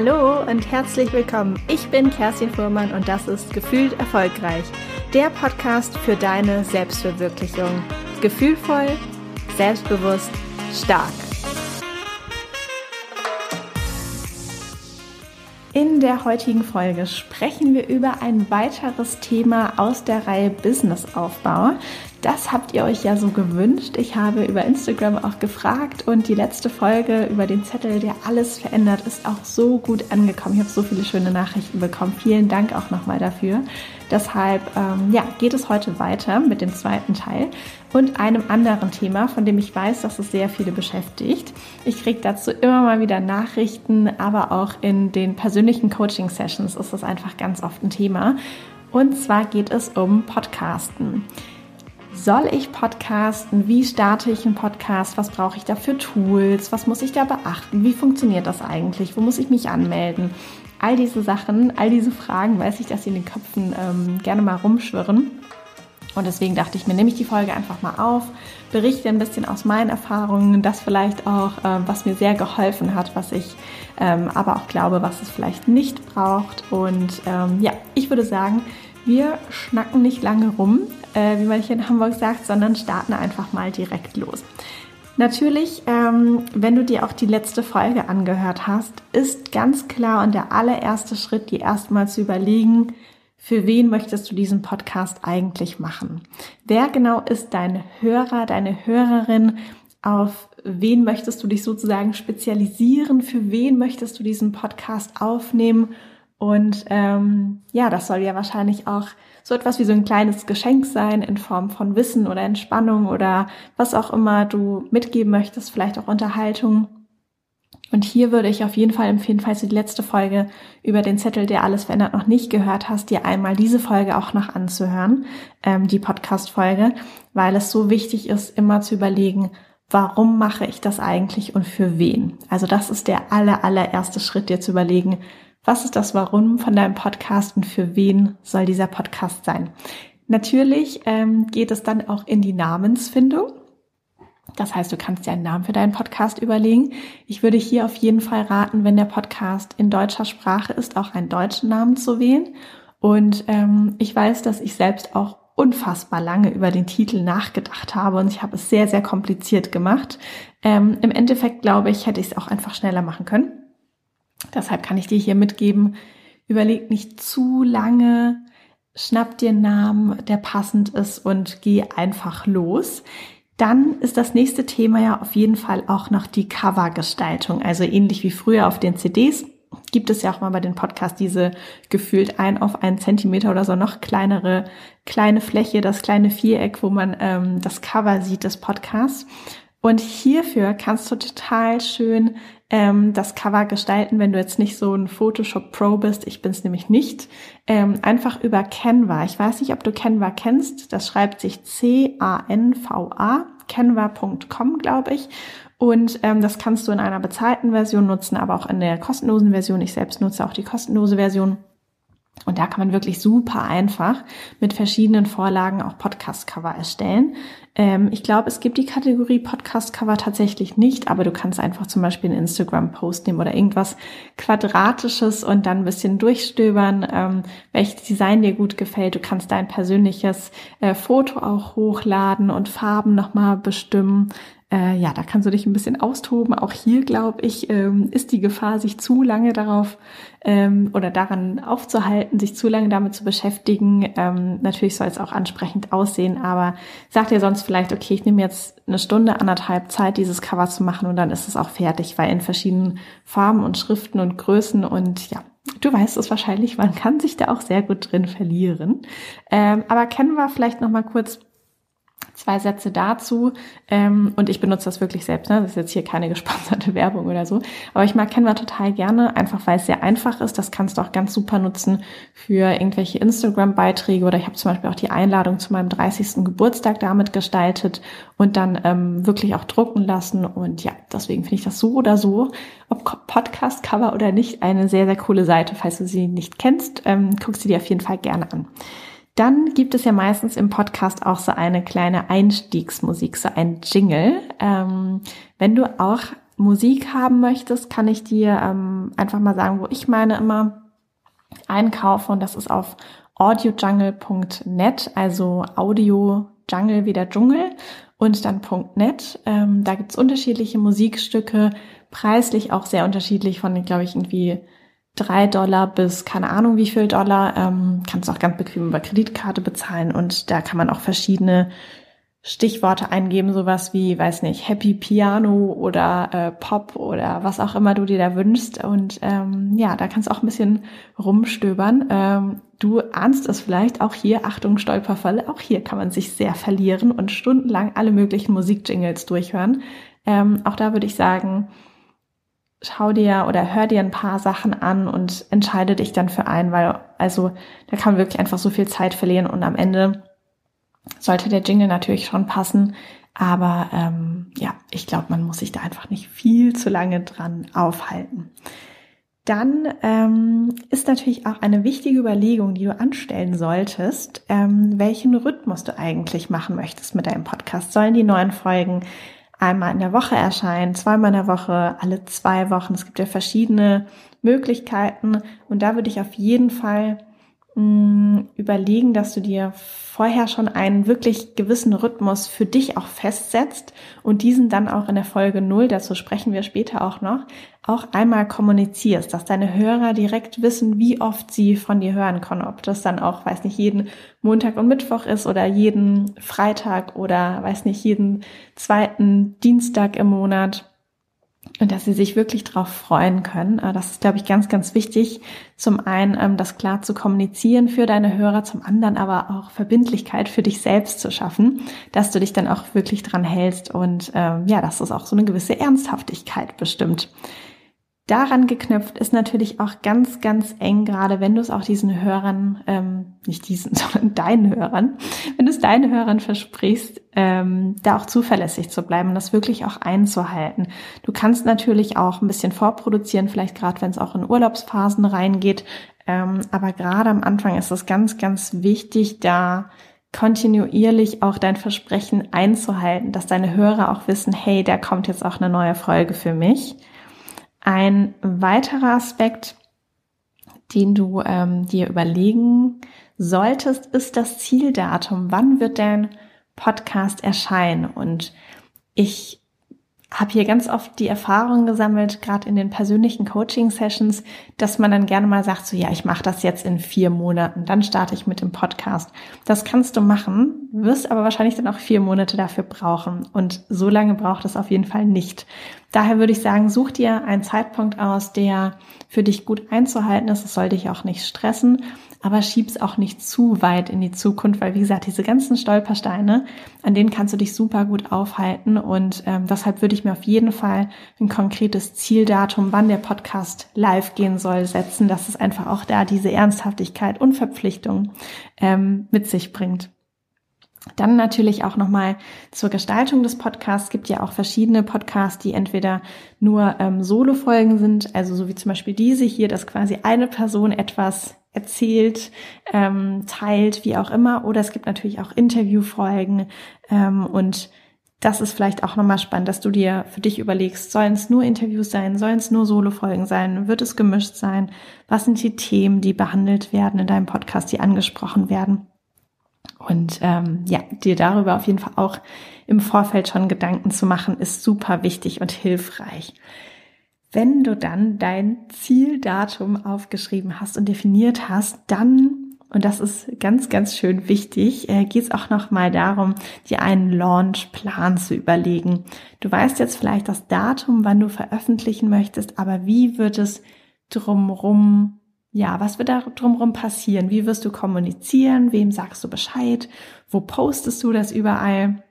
Hallo und herzlich willkommen. Ich bin Kerstin Fuhrmann und das ist Gefühlt Erfolgreich, der Podcast für deine Selbstverwirklichung. Gefühlvoll, selbstbewusst, stark. In der heutigen Folge sprechen wir über ein weiteres Thema aus der Reihe Businessaufbau. Das habt ihr euch ja so gewünscht. Ich habe über Instagram auch gefragt und die letzte Folge über den Zettel, der alles verändert, ist auch so gut angekommen. Ich habe so viele schöne Nachrichten bekommen. Vielen Dank auch nochmal dafür. Deshalb ähm, ja, geht es heute weiter mit dem zweiten Teil und einem anderen Thema, von dem ich weiß, dass es sehr viele beschäftigt. Ich kriege dazu immer mal wieder Nachrichten, aber auch in den persönlichen Coaching-Sessions ist das einfach ganz oft ein Thema. Und zwar geht es um Podcasten. Soll ich podcasten? Wie starte ich einen Podcast? Was brauche ich da für Tools? Was muss ich da beachten? Wie funktioniert das eigentlich? Wo muss ich mich anmelden? All diese Sachen, all diese Fragen, weiß ich, dass sie in den Köpfen ähm, gerne mal rumschwirren. Und deswegen dachte ich mir, nehme ich die Folge einfach mal auf, berichte ein bisschen aus meinen Erfahrungen, das vielleicht auch, ähm, was mir sehr geholfen hat, was ich ähm, aber auch glaube, was es vielleicht nicht braucht. Und ähm, ja, ich würde sagen, wir schnacken nicht lange rum, äh, wie man hier in Hamburg sagt, sondern starten einfach mal direkt los. Natürlich, ähm, wenn du dir auch die letzte Folge angehört hast, ist ganz klar und der allererste Schritt, dir erstmal zu überlegen, für wen möchtest du diesen Podcast eigentlich machen? Wer genau ist dein Hörer, deine Hörerin? Auf wen möchtest du dich sozusagen spezialisieren? Für wen möchtest du diesen Podcast aufnehmen? Und ähm, ja, das soll ja wahrscheinlich auch so etwas wie so ein kleines Geschenk sein in Form von Wissen oder Entspannung oder was auch immer du mitgeben möchtest, vielleicht auch Unterhaltung. Und hier würde ich auf jeden Fall empfehlen, falls du die letzte Folge über den Zettel, der alles verändert, noch nicht gehört hast, dir einmal diese Folge auch noch anzuhören, ähm, die Podcast-Folge, weil es so wichtig ist, immer zu überlegen, warum mache ich das eigentlich und für wen? Also das ist der aller, allererste Schritt, dir zu überlegen, was ist das Warum von deinem Podcast und für wen soll dieser Podcast sein? Natürlich ähm, geht es dann auch in die Namensfindung. Das heißt, du kannst dir einen Namen für deinen Podcast überlegen. Ich würde hier auf jeden Fall raten, wenn der Podcast in deutscher Sprache ist, auch einen deutschen Namen zu wählen. Und ähm, ich weiß, dass ich selbst auch unfassbar lange über den Titel nachgedacht habe und ich habe es sehr, sehr kompliziert gemacht. Ähm, Im Endeffekt glaube ich, hätte ich es auch einfach schneller machen können. Deshalb kann ich dir hier mitgeben, überleg nicht zu lange, schnapp dir einen Namen, der passend ist und geh einfach los. Dann ist das nächste Thema ja auf jeden Fall auch noch die Covergestaltung. Also ähnlich wie früher auf den CDs gibt es ja auch mal bei den Podcasts diese gefühlt ein auf einen Zentimeter oder so noch kleinere kleine Fläche, das kleine Viereck, wo man ähm, das Cover sieht des Podcasts. Und hierfür kannst du total schön ähm, das Cover gestalten, wenn du jetzt nicht so ein Photoshop Pro bist. Ich bin es nämlich nicht. Ähm, einfach über Canva. Ich weiß nicht, ob du Canva kennst. Das schreibt sich C-A-N-V-A. Canva.com, glaube ich. Und ähm, das kannst du in einer bezahlten Version nutzen, aber auch in der kostenlosen Version. Ich selbst nutze auch die kostenlose Version. Und da kann man wirklich super einfach mit verschiedenen Vorlagen auch Podcast-Cover erstellen. Ähm, ich glaube, es gibt die Kategorie Podcast-Cover tatsächlich nicht, aber du kannst einfach zum Beispiel einen Instagram-Post nehmen oder irgendwas Quadratisches und dann ein bisschen durchstöbern, ähm, welches Design dir gut gefällt. Du kannst dein persönliches äh, Foto auch hochladen und Farben nochmal bestimmen. Äh, ja, da kannst du dich ein bisschen austoben. Auch hier, glaube ich, ähm, ist die Gefahr, sich zu lange darauf ähm, oder daran aufzuhalten, sich zu lange damit zu beschäftigen. Ähm, natürlich soll es auch ansprechend aussehen, aber sag dir sonst vielleicht, okay, ich nehme jetzt eine Stunde, anderthalb Zeit, dieses Cover zu machen und dann ist es auch fertig, weil in verschiedenen Farben und Schriften und Größen und ja, Du weißt es wahrscheinlich, man kann sich da auch sehr gut drin verlieren. Ähm, aber wir vielleicht noch mal kurz Zwei Sätze dazu. Ähm, und ich benutze das wirklich selbst. Ne? Das ist jetzt hier keine gesponserte Werbung oder so. Aber ich mag Canva total gerne, einfach weil es sehr einfach ist. Das kannst du auch ganz super nutzen für irgendwelche Instagram-Beiträge. Oder ich habe zum Beispiel auch die Einladung zu meinem 30. Geburtstag damit gestaltet und dann ähm, wirklich auch drucken lassen. Und ja, deswegen finde ich das so oder so, ob Podcast-Cover oder nicht, eine sehr, sehr coole Seite. Falls du sie nicht kennst, ähm, guckst du dir auf jeden Fall gerne an. Dann gibt es ja meistens im Podcast auch so eine kleine Einstiegsmusik, so ein Jingle. Ähm, wenn du auch Musik haben möchtest, kann ich dir ähm, einfach mal sagen, wo ich meine immer einkaufe und das ist auf audiojungle.net, also Audio Jungle wie der Dschungel und dann .net. Ähm, da gibt's unterschiedliche Musikstücke, preislich auch sehr unterschiedlich von, glaube ich, irgendwie drei Dollar bis keine Ahnung wie viel Dollar. Ähm, kannst auch ganz bequem über Kreditkarte bezahlen und da kann man auch verschiedene Stichworte eingeben, sowas wie, weiß nicht, Happy Piano oder äh, Pop oder was auch immer du dir da wünschst. Und ähm, ja, da kannst du auch ein bisschen rumstöbern. Ähm, du ahnst es vielleicht, auch hier, Achtung, Stolperfalle, auch hier kann man sich sehr verlieren und stundenlang alle möglichen Musikjingles durchhören. Ähm, auch da würde ich sagen, schau dir oder hör dir ein paar Sachen an und entscheide dich dann für einen, weil also da kann man wirklich einfach so viel Zeit verlieren und am Ende sollte der Jingle natürlich schon passen. Aber ähm, ja, ich glaube, man muss sich da einfach nicht viel zu lange dran aufhalten. Dann ähm, ist natürlich auch eine wichtige Überlegung, die du anstellen solltest, ähm, welchen Rhythmus du eigentlich machen möchtest mit deinem Podcast. Sollen die neuen Folgen einmal in der Woche erscheinen, zweimal in der Woche, alle zwei Wochen? Es gibt ja verschiedene Möglichkeiten und da würde ich auf jeden Fall überlegen, dass du dir vorher schon einen wirklich gewissen Rhythmus für dich auch festsetzt und diesen dann auch in der Folge null, dazu sprechen wir später auch noch, auch einmal kommunizierst, dass deine Hörer direkt wissen, wie oft sie von dir hören können, ob das dann auch, weiß nicht, jeden Montag und Mittwoch ist oder jeden Freitag oder, weiß nicht, jeden zweiten Dienstag im Monat und dass sie sich wirklich darauf freuen können. Äh, das ist, glaube ich, ganz, ganz wichtig. Zum einen, ähm, das klar zu kommunizieren für deine Hörer, zum anderen aber auch Verbindlichkeit für dich selbst zu schaffen, dass du dich dann auch wirklich dran hältst und ähm, ja, dass es auch so eine gewisse Ernsthaftigkeit bestimmt. Daran geknüpft ist natürlich auch ganz, ganz eng, gerade wenn du es auch diesen Hörern, ähm, nicht diesen, sondern deinen Hörern, wenn du es deinen Hörern versprichst, ähm, da auch zuverlässig zu bleiben und das wirklich auch einzuhalten. Du kannst natürlich auch ein bisschen vorproduzieren, vielleicht gerade wenn es auch in Urlaubsphasen reingeht, ähm, aber gerade am Anfang ist es ganz, ganz wichtig, da kontinuierlich auch dein Versprechen einzuhalten, dass deine Hörer auch wissen, hey, da kommt jetzt auch eine neue Folge für mich. Ein weiterer Aspekt, den du ähm, dir überlegen solltest, ist das Zieldatum. Wann wird dein Podcast erscheinen? Und ich habe hier ganz oft die Erfahrung gesammelt, gerade in den persönlichen Coaching-Sessions, dass man dann gerne mal sagt, so ja, ich mache das jetzt in vier Monaten, dann starte ich mit dem Podcast. Das kannst du machen, wirst aber wahrscheinlich dann auch vier Monate dafür brauchen. Und so lange braucht es auf jeden Fall nicht. Daher würde ich sagen, such dir einen Zeitpunkt aus, der für dich gut einzuhalten ist. Es soll dich auch nicht stressen aber schieb's auch nicht zu weit in die Zukunft, weil wie gesagt, diese ganzen Stolpersteine, an denen kannst du dich super gut aufhalten und ähm, deshalb würde ich mir auf jeden Fall ein konkretes Zieldatum, wann der Podcast live gehen soll, setzen, dass es einfach auch da diese Ernsthaftigkeit und Verpflichtung ähm, mit sich bringt. Dann natürlich auch nochmal zur Gestaltung des Podcasts. Es gibt ja auch verschiedene Podcasts, die entweder nur ähm, Solo-Folgen sind, also so wie zum Beispiel diese hier, dass quasi eine Person etwas erzählt, ähm, teilt, wie auch immer. Oder es gibt natürlich auch Interviewfolgen ähm, und das ist vielleicht auch nochmal spannend, dass du dir für dich überlegst, sollen es nur Interviews sein, sollen es nur Solo-Folgen sein, wird es gemischt sein? Was sind die Themen, die behandelt werden in deinem Podcast, die angesprochen werden? Und ähm, ja, dir darüber auf jeden Fall auch im Vorfeld schon Gedanken zu machen, ist super wichtig und hilfreich. Wenn du dann dein Zieldatum aufgeschrieben hast und definiert hast, dann, und das ist ganz, ganz schön wichtig, äh, geht es auch nochmal darum, dir einen Launchplan zu überlegen. Du weißt jetzt vielleicht das Datum, wann du veröffentlichen möchtest, aber wie wird es drumrum, ja, was wird da drumrum passieren? Wie wirst du kommunizieren? Wem sagst du Bescheid? Wo postest du das überall?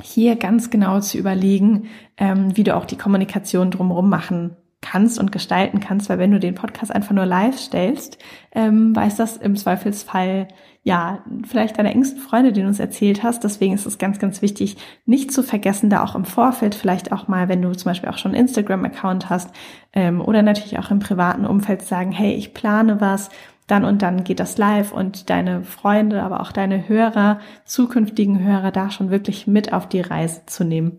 hier ganz genau zu überlegen, ähm, wie du auch die Kommunikation drumherum machen kannst und gestalten kannst, weil wenn du den Podcast einfach nur live stellst, ähm, weiß das im Zweifelsfall ja vielleicht deine engsten Freunde, die du uns erzählt hast. Deswegen ist es ganz, ganz wichtig, nicht zu vergessen, da auch im Vorfeld vielleicht auch mal, wenn du zum Beispiel auch schon einen Instagram-Account hast ähm, oder natürlich auch im privaten Umfeld sagen, hey, ich plane was dann und dann geht das live und deine Freunde, aber auch deine Hörer, zukünftigen Hörer da schon wirklich mit auf die Reise zu nehmen.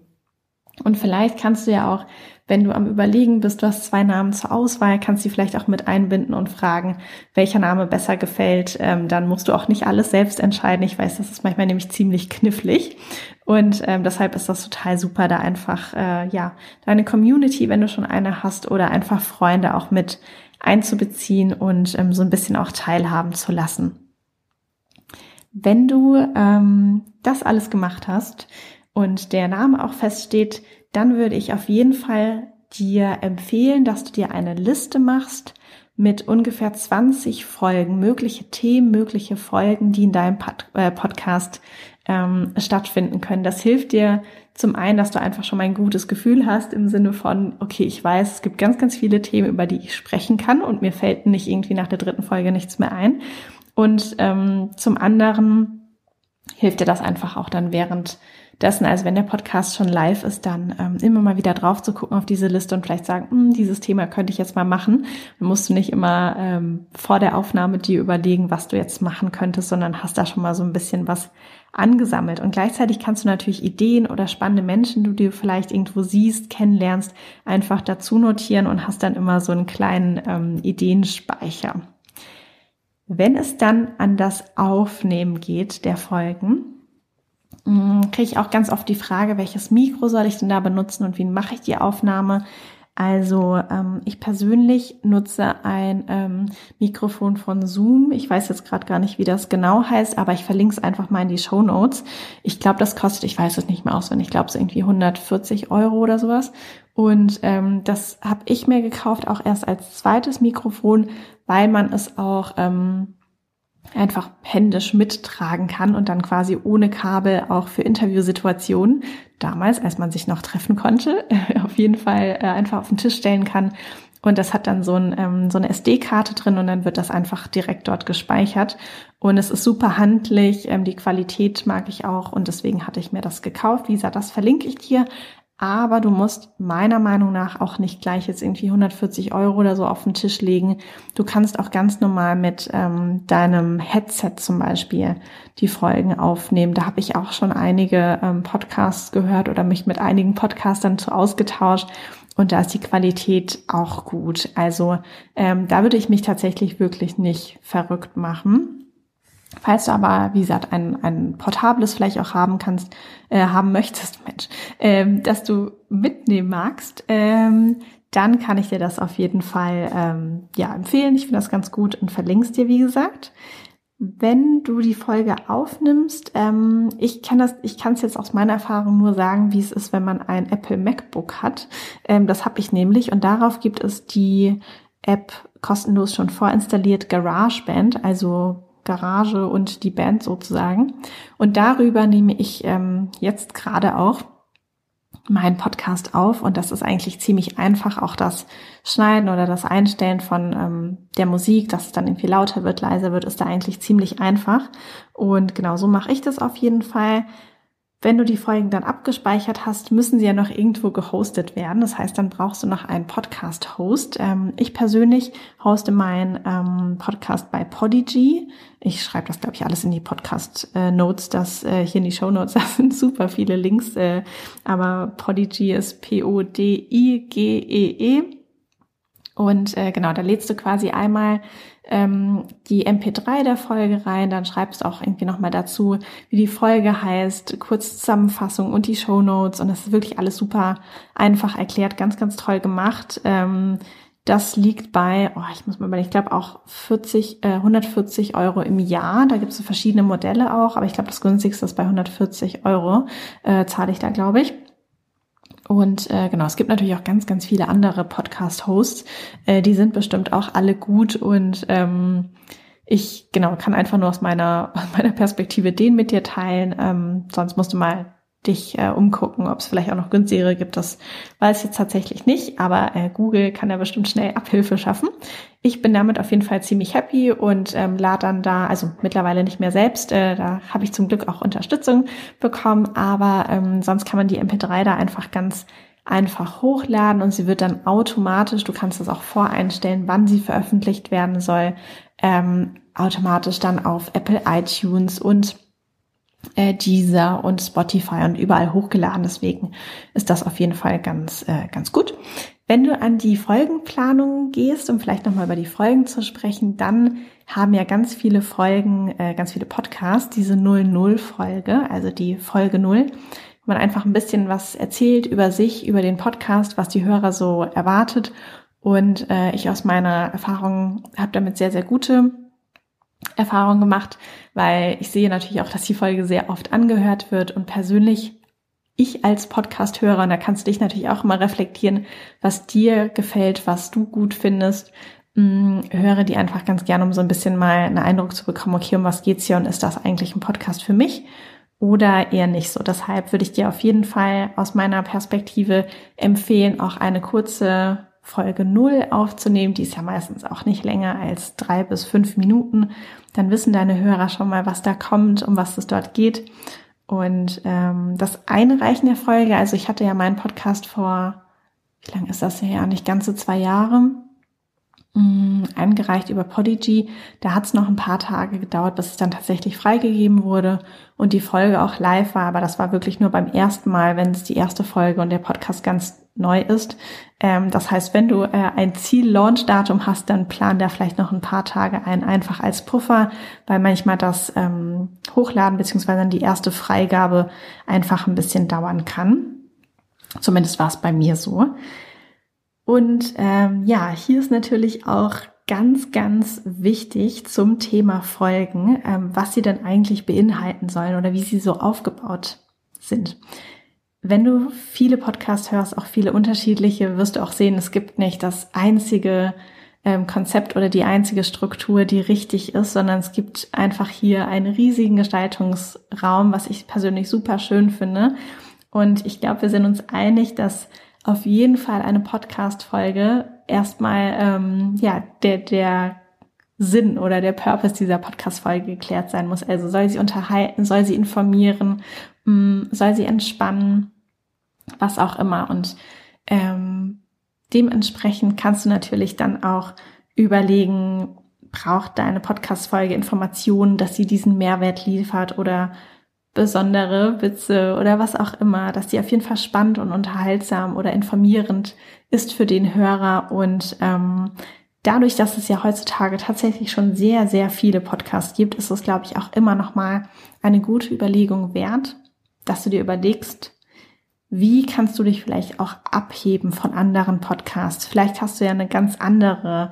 Und vielleicht kannst du ja auch, wenn du am Überlegen bist, du hast zwei Namen zur Auswahl, kannst du vielleicht auch mit einbinden und fragen, welcher Name besser gefällt. Ähm, dann musst du auch nicht alles selbst entscheiden. Ich weiß, das ist manchmal nämlich ziemlich knifflig. Und ähm, deshalb ist das total super, da einfach, äh, ja, deine Community, wenn du schon eine hast, oder einfach Freunde auch mit einzubeziehen und ähm, so ein bisschen auch teilhaben zu lassen. Wenn du ähm, das alles gemacht hast, und der Name auch feststeht, dann würde ich auf jeden Fall dir empfehlen, dass du dir eine Liste machst mit ungefähr 20 Folgen, mögliche Themen, mögliche Folgen, die in deinem Pod äh, Podcast ähm, stattfinden können. Das hilft dir zum einen, dass du einfach schon mal ein gutes Gefühl hast im Sinne von, okay, ich weiß, es gibt ganz, ganz viele Themen, über die ich sprechen kann und mir fällt nicht irgendwie nach der dritten Folge nichts mehr ein. Und ähm, zum anderen hilft dir das einfach auch dann während dessen, also wenn der Podcast schon live ist, dann ähm, immer mal wieder drauf zu gucken auf diese Liste und vielleicht sagen, hm, dieses Thema könnte ich jetzt mal machen. Dann musst du nicht immer ähm, vor der Aufnahme dir überlegen, was du jetzt machen könntest, sondern hast da schon mal so ein bisschen was angesammelt. Und gleichzeitig kannst du natürlich Ideen oder spannende Menschen, die du vielleicht irgendwo siehst, kennenlernst, einfach dazu notieren und hast dann immer so einen kleinen ähm, Ideenspeicher. Wenn es dann an das Aufnehmen geht der Folgen, kriege ich auch ganz oft die Frage, welches Mikro soll ich denn da benutzen und wie mache ich die Aufnahme? Also ähm, ich persönlich nutze ein ähm, Mikrofon von Zoom. Ich weiß jetzt gerade gar nicht, wie das genau heißt, aber ich verlinke es einfach mal in die Show Notes. Ich glaube, das kostet, ich weiß es nicht mehr auswendig, ich glaube so irgendwie 140 Euro oder sowas. Und ähm, das habe ich mir gekauft, auch erst als zweites Mikrofon, weil man es auch ähm, einfach händisch mittragen kann und dann quasi ohne Kabel auch für Interviewsituationen, damals, als man sich noch treffen konnte, auf jeden Fall äh, einfach auf den Tisch stellen kann. Und das hat dann so, ein, ähm, so eine SD-Karte drin und dann wird das einfach direkt dort gespeichert. Und es ist super handlich, ähm, die Qualität mag ich auch und deswegen hatte ich mir das gekauft. Wie gesagt, das verlinke ich dir aber du musst meiner Meinung nach auch nicht gleich jetzt irgendwie 140 Euro oder so auf den Tisch legen. Du kannst auch ganz normal mit ähm, deinem Headset zum Beispiel die Folgen aufnehmen. Da habe ich auch schon einige ähm, Podcasts gehört oder mich mit einigen Podcastern zu ausgetauscht. Und da ist die Qualität auch gut. Also ähm, da würde ich mich tatsächlich wirklich nicht verrückt machen. Falls du aber, wie gesagt, ein, ein portables vielleicht auch haben kannst, äh, haben möchtest, Mensch, ähm, dass du mitnehmen magst, ähm, dann kann ich dir das auf jeden Fall ähm, ja empfehlen. Ich finde das ganz gut und verlinkst dir, wie gesagt. Wenn du die Folge aufnimmst, ähm, ich kann das, ich kann es jetzt aus meiner Erfahrung nur sagen, wie es ist, wenn man ein Apple MacBook hat. Ähm, das habe ich nämlich und darauf gibt es die App kostenlos schon vorinstalliert GarageBand, also Garage und die Band sozusagen. Und darüber nehme ich ähm, jetzt gerade auch meinen Podcast auf und das ist eigentlich ziemlich einfach, auch das Schneiden oder das Einstellen von ähm, der Musik, dass es dann irgendwie lauter wird, leiser wird, ist da eigentlich ziemlich einfach. Und genau so mache ich das auf jeden Fall. Wenn du die Folgen dann abgespeichert hast, müssen sie ja noch irgendwo gehostet werden. Das heißt, dann brauchst du noch einen Podcast-Host. Ähm, ich persönlich hoste meinen ähm, Podcast bei Podigy. Ich schreibe das, glaube ich, alles in die Podcast-Notes, das äh, hier in die Show-Notes, da sind super viele Links. Äh, aber Podigy ist P-O-D-I-G-E-E. -E. Und äh, genau, da lädst du quasi einmal ähm, die MP3 der Folge rein, dann schreibst auch irgendwie nochmal dazu, wie die Folge heißt, kurz Zusammenfassung und die Show Notes und das ist wirklich alles super einfach erklärt, ganz, ganz toll gemacht. Ähm, das liegt bei, oh, ich muss mal überlegen, ich glaube auch 40, äh, 140 Euro im Jahr. Da gibt es so verschiedene Modelle auch, aber ich glaube, das günstigste ist bei 140 Euro, äh, zahle ich da, glaube ich. Und äh, genau, es gibt natürlich auch ganz, ganz viele andere Podcast-Hosts. Äh, die sind bestimmt auch alle gut und ähm, ich genau kann einfach nur aus meiner, aus meiner Perspektive den mit dir teilen. Ähm, sonst musst du mal dich äh, umgucken, ob es vielleicht auch noch günstigere gibt. Das weiß ich jetzt tatsächlich nicht, aber äh, Google kann ja bestimmt schnell Abhilfe schaffen. Ich bin damit auf jeden Fall ziemlich happy und ähm, lade dann da, also mittlerweile nicht mehr selbst, äh, da habe ich zum Glück auch Unterstützung bekommen, aber ähm, sonst kann man die MP3 da einfach ganz einfach hochladen und sie wird dann automatisch, du kannst das auch voreinstellen, wann sie veröffentlicht werden soll, ähm, automatisch dann auf Apple iTunes und äh, Deezer und Spotify und überall hochgeladen. Deswegen ist das auf jeden Fall ganz, äh, ganz gut. Wenn du an die Folgenplanung gehst, um vielleicht nochmal über die Folgen zu sprechen, dann haben ja ganz viele Folgen, äh, ganz viele Podcasts, diese 00-Folge, also die Folge 0, wo man einfach ein bisschen was erzählt über sich, über den Podcast, was die Hörer so erwartet. Und äh, ich aus meiner Erfahrung habe damit sehr, sehr gute Erfahrungen gemacht, weil ich sehe natürlich auch, dass die Folge sehr oft angehört wird und persönlich ich als Podcast-Hörer, und da kannst du dich natürlich auch immer reflektieren, was dir gefällt, was du gut findest, mm, höre die einfach ganz gerne, um so ein bisschen mal einen Eindruck zu bekommen, okay, um was geht's hier und ist das eigentlich ein Podcast für mich oder eher nicht so. Deshalb würde ich dir auf jeden Fall aus meiner Perspektive empfehlen, auch eine kurze Folge null aufzunehmen. Die ist ja meistens auch nicht länger als drei bis fünf Minuten. Dann wissen deine Hörer schon mal, was da kommt, um was es dort geht. Und ähm, das Einreichen der Folge, also ich hatte ja meinen Podcast vor, wie lange ist das her? Nicht ganze zwei Jahre mh, mm, eingereicht über Podigy. Da hat es noch ein paar Tage gedauert, bis es dann tatsächlich freigegeben wurde und die Folge auch live war. Aber das war wirklich nur beim ersten Mal, wenn es die erste Folge und der Podcast ganz neu ist. Ähm, das heißt, wenn du äh, ein Ziel-Launch-Datum hast, dann plan da vielleicht noch ein paar Tage ein, einfach als Puffer, weil manchmal das ähm, Hochladen beziehungsweise dann die erste Freigabe einfach ein bisschen dauern kann. Zumindest war es bei mir so. Und ähm, ja, hier ist natürlich auch ganz, ganz wichtig zum Thema Folgen, ähm, was sie denn eigentlich beinhalten sollen oder wie sie so aufgebaut sind. Wenn du viele Podcasts hörst, auch viele unterschiedliche, wirst du auch sehen, es gibt nicht das einzige ähm, Konzept oder die einzige Struktur, die richtig ist, sondern es gibt einfach hier einen riesigen Gestaltungsraum, was ich persönlich super schön finde. Und ich glaube, wir sind uns einig, dass auf jeden Fall eine Podcast-Folge erstmal ähm, ja der der Sinn oder der Purpose dieser Podcast-Folge geklärt sein muss. Also soll sie unterhalten, soll sie informieren, mm, soll sie entspannen, was auch immer. Und ähm, dementsprechend kannst du natürlich dann auch überlegen, braucht deine Podcast-Folge Informationen, dass sie diesen Mehrwert liefert oder besondere Witze oder was auch immer, dass die auf jeden Fall spannend und unterhaltsam oder informierend ist für den Hörer und ähm, dadurch, dass es ja heutzutage tatsächlich schon sehr, sehr viele Podcasts gibt, ist es, glaube ich, auch immer noch mal eine gute Überlegung wert, dass du dir überlegst, wie kannst du dich vielleicht auch abheben von anderen Podcasts? Vielleicht hast du ja eine ganz andere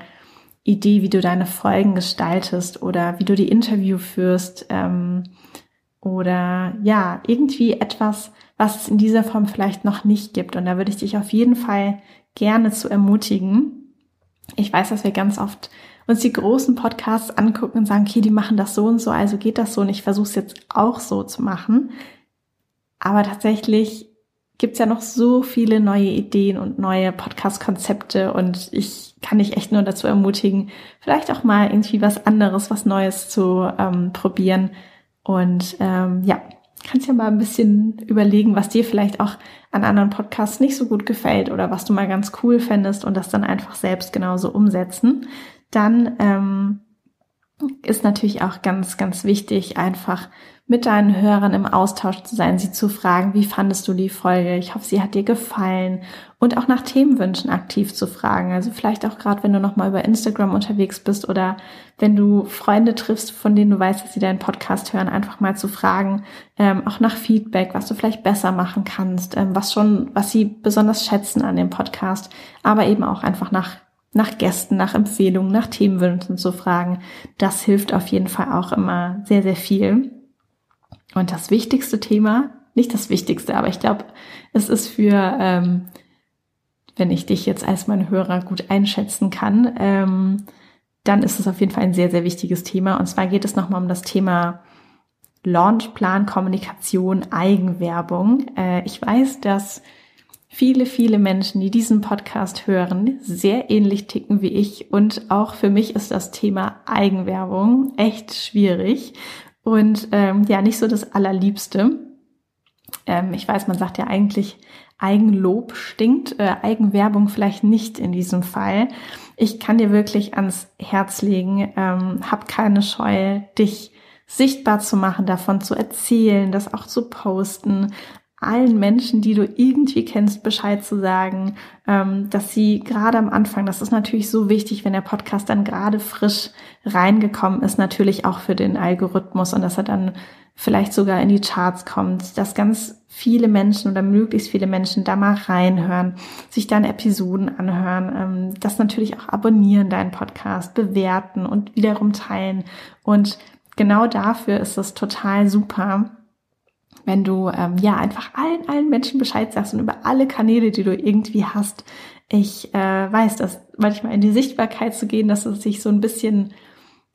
Idee, wie du deine Folgen gestaltest oder wie du die Interview führst. Ähm, oder ja, irgendwie etwas, was es in dieser Form vielleicht noch nicht gibt. Und da würde ich dich auf jeden Fall gerne zu ermutigen. Ich weiß, dass wir ganz oft uns die großen Podcasts angucken und sagen, okay, die machen das so und so, also geht das so und ich versuche es jetzt auch so zu machen. Aber tatsächlich gibt's ja noch so viele neue Ideen und neue Podcast-Konzepte und ich kann dich echt nur dazu ermutigen, vielleicht auch mal irgendwie was anderes, was Neues zu ähm, probieren und ähm, ja, kannst ja mal ein bisschen überlegen, was dir vielleicht auch an anderen Podcasts nicht so gut gefällt oder was du mal ganz cool fändest und das dann einfach selbst genauso umsetzen. Dann ähm, ist natürlich auch ganz, ganz wichtig, einfach mit deinen Hörern im Austausch zu sein, sie zu fragen, wie fandest du die Folge? Ich hoffe, sie hat dir gefallen und auch nach Themenwünschen aktiv zu fragen. Also vielleicht auch gerade, wenn du nochmal über Instagram unterwegs bist oder wenn du Freunde triffst, von denen du weißt, dass sie deinen Podcast hören, einfach mal zu fragen, ähm, auch nach Feedback, was du vielleicht besser machen kannst, ähm, was schon, was sie besonders schätzen an dem Podcast, aber eben auch einfach nach nach Gästen, nach Empfehlungen, nach Themenwünschen zu fragen. Das hilft auf jeden Fall auch immer sehr, sehr viel. Und das wichtigste Thema, nicht das wichtigste, aber ich glaube, es ist für, ähm, wenn ich dich jetzt als mein Hörer gut einschätzen kann, ähm, dann ist es auf jeden Fall ein sehr, sehr wichtiges Thema. Und zwar geht es nochmal um das Thema Launchplan, Kommunikation, Eigenwerbung. Äh, ich weiß, dass viele, viele Menschen, die diesen Podcast hören, sehr ähnlich ticken wie ich. Und auch für mich ist das Thema Eigenwerbung echt schwierig und ähm, ja, nicht so das Allerliebste. Ähm, ich weiß, man sagt ja eigentlich, Eigenlob stinkt, äh, Eigenwerbung vielleicht nicht in diesem Fall. Ich kann dir wirklich ans Herz legen, ähm, hab keine Scheu, dich sichtbar zu machen, davon zu erzählen, das auch zu posten, allen Menschen, die du irgendwie kennst, Bescheid zu sagen, ähm, dass sie gerade am Anfang, das ist natürlich so wichtig, wenn der Podcast dann gerade frisch reingekommen ist, natürlich auch für den Algorithmus und dass er dann vielleicht sogar in die Charts kommt, dass ganz viele Menschen oder möglichst viele Menschen da mal reinhören, sich dann Episoden anhören, ähm, das natürlich auch abonnieren, deinen Podcast, bewerten und wiederum teilen. Und genau dafür ist es total super, wenn du ähm, ja einfach allen, allen Menschen Bescheid sagst und über alle Kanäle, die du irgendwie hast. Ich äh, weiß, dass manchmal in die Sichtbarkeit zu gehen, dass es sich so ein bisschen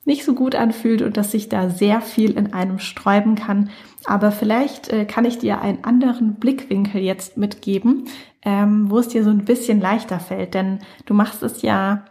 nicht so gut anfühlt und dass sich da sehr viel in einem sträuben kann. Aber vielleicht äh, kann ich dir einen anderen Blickwinkel jetzt mitgeben, ähm, wo es dir so ein bisschen leichter fällt. Denn du machst es ja,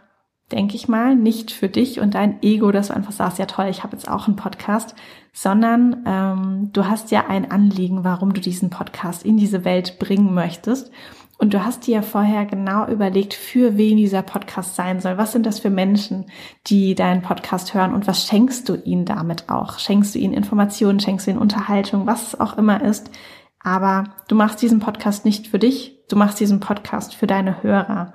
denke ich mal, nicht für dich und dein Ego, dass du einfach sagst, ja toll, ich habe jetzt auch einen Podcast, sondern ähm, du hast ja ein Anliegen, warum du diesen Podcast in diese Welt bringen möchtest. Und du hast dir ja vorher genau überlegt, für wen dieser Podcast sein soll. Was sind das für Menschen, die deinen Podcast hören und was schenkst du ihnen damit auch? Schenkst du ihnen Informationen, schenkst du ihnen Unterhaltung, was es auch immer ist. Aber du machst diesen Podcast nicht für dich, du machst diesen Podcast für deine Hörer.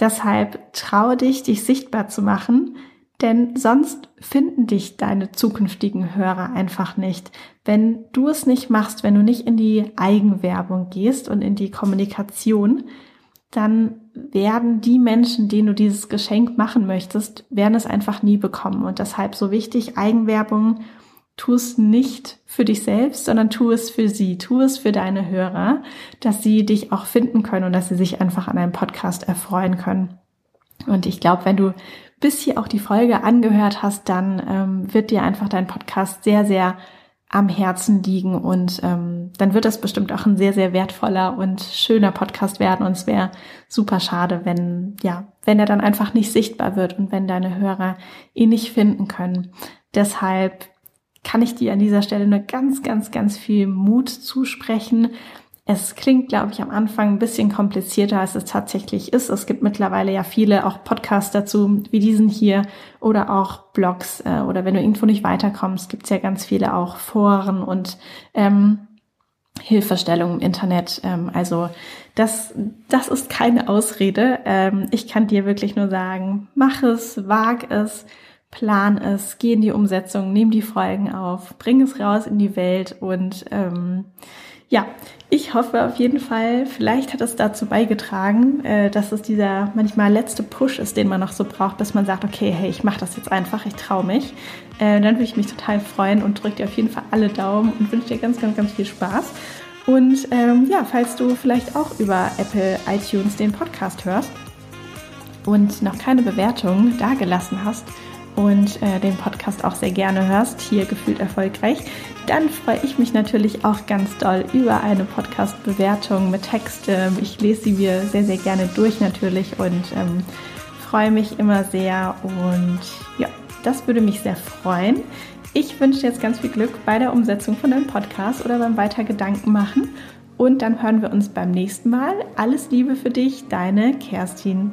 Deshalb traue dich, dich sichtbar zu machen, denn sonst finden dich deine zukünftigen Hörer einfach nicht. Wenn du es nicht machst, wenn du nicht in die Eigenwerbung gehst und in die Kommunikation, dann werden die Menschen, denen du dieses Geschenk machen möchtest, werden es einfach nie bekommen. Und deshalb so wichtig, Eigenwerbung, tu es nicht für dich selbst, sondern tu es für sie, tu es für deine Hörer, dass sie dich auch finden können und dass sie sich einfach an einem Podcast erfreuen können. Und ich glaube, wenn du bis hier auch die Folge angehört hast, dann ähm, wird dir einfach dein Podcast sehr, sehr am Herzen liegen und ähm, dann wird das bestimmt auch ein sehr, sehr wertvoller und schöner Podcast werden und es wäre super schade, wenn, ja, wenn er dann einfach nicht sichtbar wird und wenn deine Hörer ihn nicht finden können. Deshalb kann ich dir an dieser Stelle nur ganz, ganz, ganz viel Mut zusprechen, es klingt, glaube ich, am Anfang ein bisschen komplizierter, als es tatsächlich ist. Es gibt mittlerweile ja viele auch Podcasts dazu, wie diesen hier, oder auch Blogs, äh, oder wenn du irgendwo nicht weiterkommst, gibt es ja ganz viele auch Foren und ähm, Hilfestellungen im Internet. Ähm, also das, das ist keine Ausrede. Ähm, ich kann dir wirklich nur sagen, mach es, wag es, plan es, geh in die Umsetzung, nimm die Folgen auf, bring es raus in die Welt und ähm, ja, ich hoffe auf jeden Fall, vielleicht hat es dazu beigetragen, äh, dass es dieser manchmal letzte Push ist, den man noch so braucht, bis man sagt, okay, hey, ich mache das jetzt einfach, ich traue mich. Äh, dann würde ich mich total freuen und drücke dir auf jeden Fall alle Daumen und wünsche dir ganz, ganz, ganz viel Spaß. Und ähm, ja, falls du vielleicht auch über Apple iTunes den Podcast hörst und noch keine Bewertung dagelassen hast, und äh, den Podcast auch sehr gerne hörst, hier gefühlt erfolgreich, dann freue ich mich natürlich auch ganz doll über eine Podcast-Bewertung mit Text. Ähm, ich lese sie mir sehr, sehr gerne durch natürlich und ähm, freue mich immer sehr. Und ja, das würde mich sehr freuen. Ich wünsche dir jetzt ganz viel Glück bei der Umsetzung von deinem Podcast oder beim weiter Gedanken machen. Und dann hören wir uns beim nächsten Mal. Alles Liebe für dich, deine Kerstin.